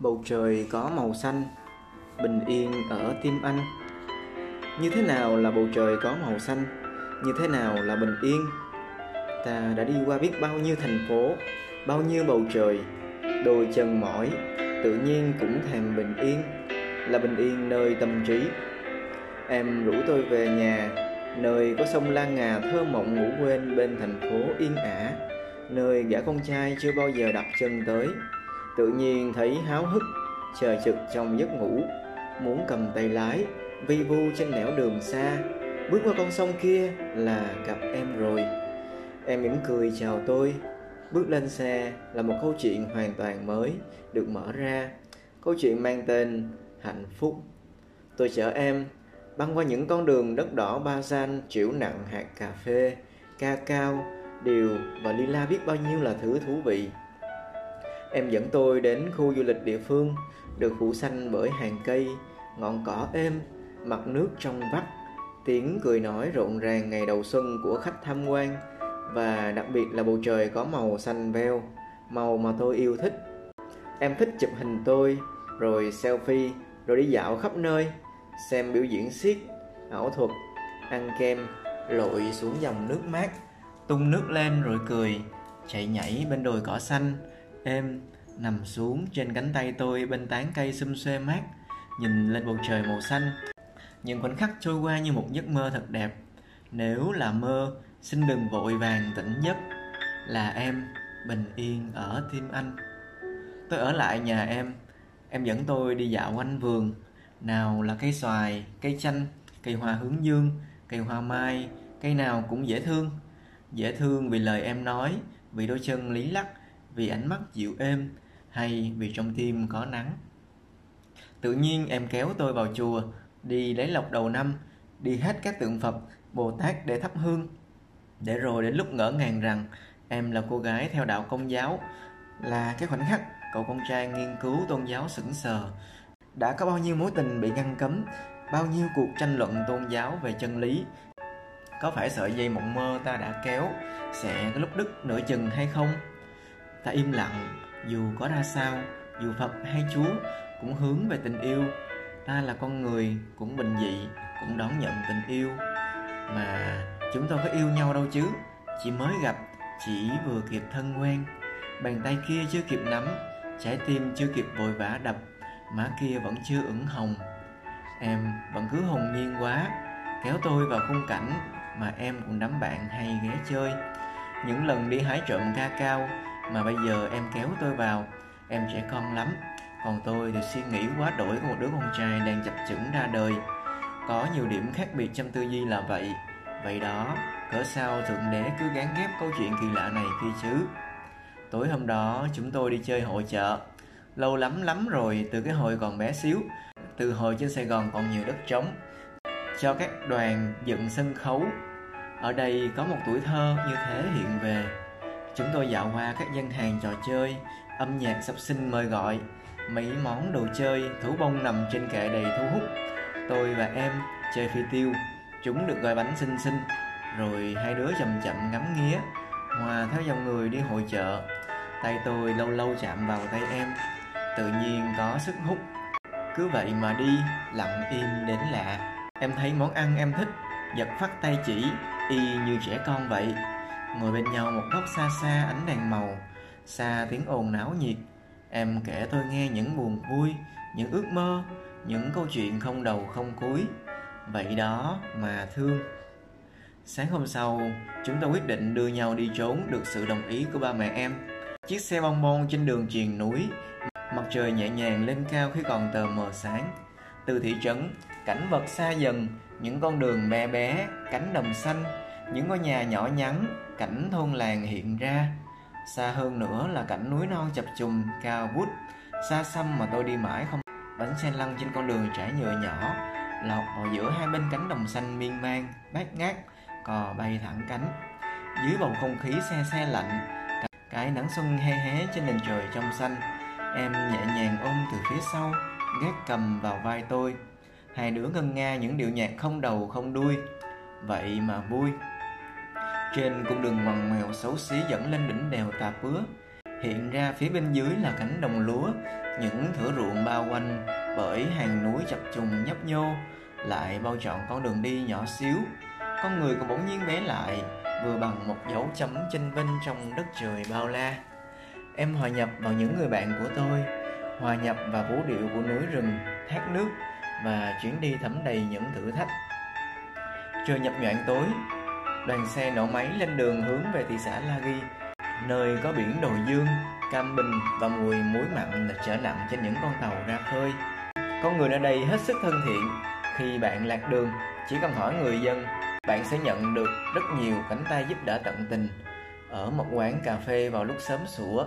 bầu trời có màu xanh, bình yên ở tim anh. Như thế nào là bầu trời có màu xanh? Như thế nào là bình yên? Ta đã đi qua biết bao nhiêu thành phố, bao nhiêu bầu trời, đôi chân mỏi, tự nhiên cũng thèm bình yên, là bình yên nơi tâm trí. Em rủ tôi về nhà, nơi có sông Lan Ngà thơ mộng ngủ quên bên thành phố yên ả, nơi gã con trai chưa bao giờ đặt chân tới tự nhiên thấy háo hức, chờ trực trong giấc ngủ. Muốn cầm tay lái, vi vu trên nẻo đường xa. Bước qua con sông kia là gặp em rồi. Em mỉm cười chào tôi. Bước lên xe là một câu chuyện hoàn toàn mới được mở ra. Câu chuyện mang tên hạnh phúc. Tôi chở em băng qua những con đường đất đỏ ba gian chịu nặng hạt cà phê, ca cao, điều và lila biết bao nhiêu là thứ thú vị em dẫn tôi đến khu du lịch địa phương, được phủ xanh bởi hàng cây, ngọn cỏ êm, mặt nước trong vắt. Tiếng cười nói rộn ràng ngày đầu xuân của khách tham quan, và đặc biệt là bầu trời có màu xanh veo, màu mà tôi yêu thích. Em thích chụp hình tôi, rồi selfie, rồi đi dạo khắp nơi, xem biểu diễn siết ảo thuật, ăn kem, lội xuống dòng nước mát, tung nước lên rồi cười, chạy nhảy bên đồi cỏ xanh em nằm xuống trên cánh tay tôi bên tán cây xum xuê mát, nhìn lên bầu trời màu xanh. Những khoảnh khắc trôi qua như một giấc mơ thật đẹp. Nếu là mơ, xin đừng vội vàng tỉnh giấc. Là em, bình yên ở tim anh. Tôi ở lại nhà em. Em dẫn tôi đi dạo quanh vườn. Nào là cây xoài, cây chanh, cây hoa hướng dương, cây hoa mai, cây nào cũng dễ thương. Dễ thương vì lời em nói, vì đôi chân lý lắc vì ánh mắt dịu êm hay vì trong tim có nắng. Tự nhiên em kéo tôi vào chùa, đi lấy lọc đầu năm, đi hết các tượng phật, bồ tát để thắp hương. Để rồi đến lúc ngỡ ngàng rằng em là cô gái theo đạo công giáo, là cái khoảnh khắc cậu con trai nghiên cứu tôn giáo sững sờ. Đã có bao nhiêu mối tình bị ngăn cấm, bao nhiêu cuộc tranh luận tôn giáo về chân lý. Có phải sợi dây mộng mơ ta đã kéo sẽ có lúc đứt nửa chừng hay không? Ta im lặng, dù có ra sao, dù phật hay chúa cũng hướng về tình yêu. Ta là con người cũng bình dị, cũng đón nhận tình yêu. Mà chúng tôi có yêu nhau đâu chứ? Chỉ mới gặp, chỉ vừa kịp thân quen. Bàn tay kia chưa kịp nắm, trái tim chưa kịp vội vã đập, má kia vẫn chưa ửng hồng. Em vẫn cứ hồn nhiên quá, kéo tôi vào khung cảnh mà em cùng đám bạn hay ghé chơi. Những lần đi hái trộm ca cao mà bây giờ em kéo tôi vào, em trẻ con lắm. Còn tôi thì suy nghĩ quá đổi của một đứa con trai đang chập chững ra đời. Có nhiều điểm khác biệt trong tư duy là vậy. Vậy đó cỡ sao thượng đế cứ gán ghép câu chuyện kỳ lạ này kia chứ? Tối hôm đó, chúng tôi đi chơi hội chợ. Lâu lắm lắm rồi, từ cái hồi còn bé xíu, từ hồi trên sài gòn còn nhiều đất trống, cho các đoàn dựng sân khấu. Ở đây có một tuổi thơ như thế hiện về chúng tôi dạo qua các gian hàng trò chơi, âm nhạc sập sinh mời gọi, mấy món đồ chơi, thú bông nằm trên kệ đầy thu hút. Tôi và em chơi phi tiêu, chúng được gói bánh xinh xinh, rồi hai đứa chậm chậm ngắm nghía. Hòa theo dòng người đi hội chợ, tay tôi lâu lâu chạm vào tay em, tự nhiên có sức hút. Cứ vậy mà đi, lặng im đến lạ. Em thấy món ăn em thích, giật phát tay chỉ, y như trẻ con vậy ngồi bên nhau một góc xa xa, ánh đèn màu, xa tiếng ồn náo nhiệt. Em kể tôi nghe những buồn vui, những ước mơ, những câu chuyện không đầu không cuối. Vậy đó mà thương. Sáng hôm sau, chúng tôi quyết định đưa nhau đi trốn được sự đồng ý của ba mẹ em. Chiếc xe bong bong trên đường triền núi, mặt trời nhẹ nhàng lên cao khi còn tờ mờ sáng. Từ thị trấn, cảnh vật xa dần, những con đường bé bé, cánh đồng xanh, những ngôi nhà nhỏ nhắn cảnh thôn làng hiện ra. Xa hơn nữa là cảnh núi non chập trùng cao vút. Xa xăm mà tôi đi mãi không bánh xe lăn trên con đường trải nhựa nhỏ, lọt vào giữa hai bên cánh đồng xanh miên man, bát ngát, cò bay thẳng cánh. Dưới bầu không khí xe xe lạnh, cái nắng xuân he hé trên nền trời trong xanh, em nhẹ nhàng ôm từ phía sau gác cầm vào vai tôi. Hai đứa ngân nga những điệu nhạc không đầu không đuôi. Vậy mà vui trên cung đường ngoằn ngoèo xấu xí dẫn lên đỉnh đèo tà pứa. Hiện ra phía bên dưới là cánh đồng lúa, những thửa ruộng bao quanh bởi hàng núi chập trùng nhấp nhô, lại bao trọn con đường đi nhỏ xíu. Con người cũng bỗng nhiên bé lại, vừa bằng một dấu chấm chênh vênh trong đất trời bao la. Em hòa nhập vào những người bạn của tôi, hòa nhập vào vũ điệu của núi rừng, thác nước và chuyến đi thấm đầy những thử thách. Trời nhập nhoạng tối đoàn xe nổ máy lên đường hướng về thị xã La Ghi, nơi có biển đồi dương, cam bình và mùi muối mặn trở nặng trên những con tàu ra khơi. Con người ở đây hết sức thân thiện. Khi bạn lạc đường, chỉ cần hỏi người dân, bạn sẽ nhận được rất nhiều cánh tay giúp đỡ tận tình. Ở một quán cà phê vào lúc sớm sủa,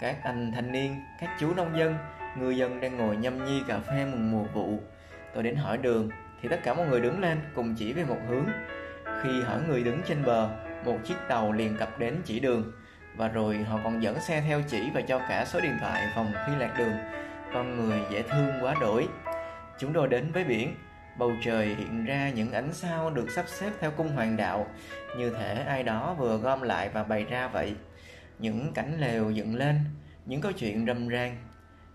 các anh thanh niên, các chú nông dân người dân đang ngồi nhâm nhi cà phê mừng mùa vụ. Tôi đến hỏi đường, thì tất cả mọi người đứng lên cùng chỉ về một hướng khi hỏi người đứng trên bờ, một chiếc tàu liền cập đến chỉ đường. Và rồi họ còn dẫn xe theo chỉ và cho cả số điện thoại phòng khi lạc đường. Con người dễ thương quá đổi. Chúng tôi đến với biển. Bầu trời hiện ra những ánh sao được sắp xếp theo cung hoàng đạo, như thể ai đó vừa gom lại và bày ra vậy. Những cảnh lều dựng lên, những câu chuyện râm ran.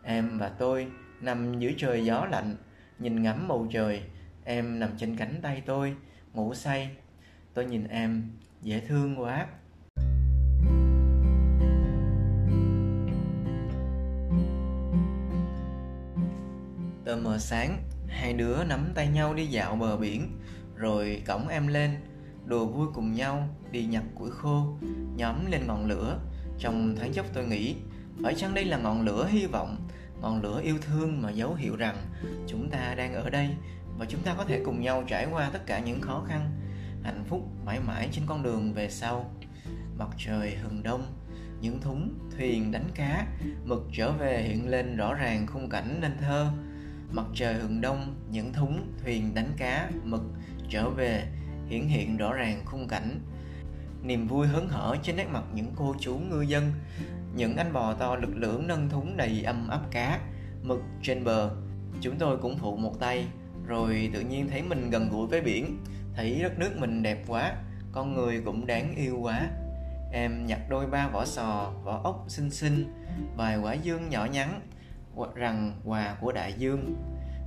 Em và tôi nằm dưới trời gió lạnh, nhìn ngắm bầu trời. Em nằm trên cánh tay tôi, ngủ say tôi nhìn em, dễ thương quá. Tờ mờ sáng, hai đứa nắm tay nhau đi dạo bờ biển, rồi cõng em lên. Đùa vui cùng nhau, đi nhặt củi khô, nhóm lên ngọn lửa. Trong thoáng chốc tôi nghĩ, phải chăng đây là ngọn lửa hy vọng, ngọn lửa yêu thương mà dấu hiệu rằng chúng ta đang ở đây và chúng ta có thể cùng nhau trải qua tất cả những khó khăn hạnh phúc mãi mãi trên con đường về sau. Mặt trời hừng đông, những thúng thuyền đánh cá mực trở về hiện lên rõ ràng khung cảnh nên thơ. Mặt trời hừng đông, những thúng thuyền đánh cá mực trở về hiển hiện rõ ràng khung cảnh. Niềm vui hớn hở trên nét mặt những cô chú ngư dân, những anh bò to lực lưỡng nâng thúng đầy âm ấp cá mực trên bờ. Chúng tôi cũng phụ một tay, rồi tự nhiên thấy mình gần gũi với biển thấy đất nước mình đẹp quá, con người cũng đáng yêu quá. Em nhặt đôi ba vỏ sò, vỏ ốc xinh xinh, vài quả dương nhỏ nhắn rằng quà của đại dương.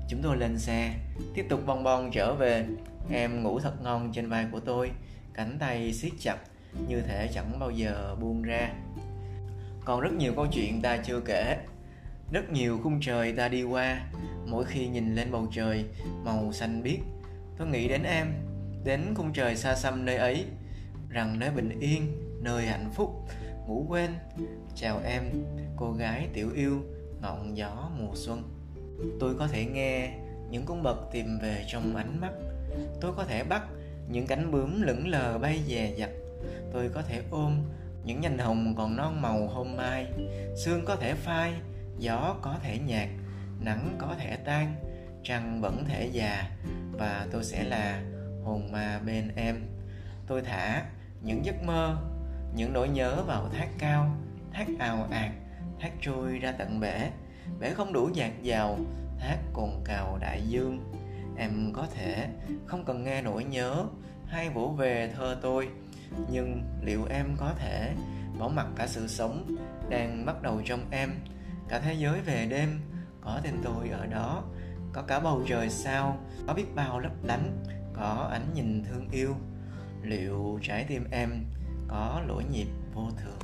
Chúng tôi lên xe, tiếp tục bong bong trở về. Em ngủ thật ngon trên vai của tôi, cánh tay siết chặt, như thể chẳng bao giờ buông ra. Còn rất nhiều câu chuyện ta chưa kể. Rất nhiều khung trời ta đi qua, mỗi khi nhìn lên bầu trời, màu xanh biếc. Tôi nghĩ đến em đến khung trời xa xăm nơi ấy, rằng nơi bình yên, nơi hạnh phúc, ngủ quên, chào em, cô gái tiểu yêu, ngọn gió mùa xuân. Tôi có thể nghe những cung bậc tìm về trong ánh mắt. Tôi có thể bắt những cánh bướm lững lờ bay dè dặt. Tôi có thể ôm những nhành hồng còn non màu hôm mai. Sương có thể phai, gió có thể nhạt, nắng có thể tan, trăng vẫn thể già, và tôi sẽ là hồn ma bên em. Tôi thả những giấc mơ, những nỗi nhớ vào thác cao, thác ào ạt thác trôi ra tận bể. Bể không đủ dạt dào thác cồn cào đại dương. Em có thể không cần nghe nỗi nhớ hay vỗ về thơ tôi, nhưng liệu em có thể bỏ mặc cả sự sống đang bắt đầu trong em, cả thế giới về đêm? Có tên tôi ở đó, có cả bầu trời sao, có biết bao lấp lánh có ánh nhìn thương yêu. Liệu trái tim em có lỗi nhịp vô thường?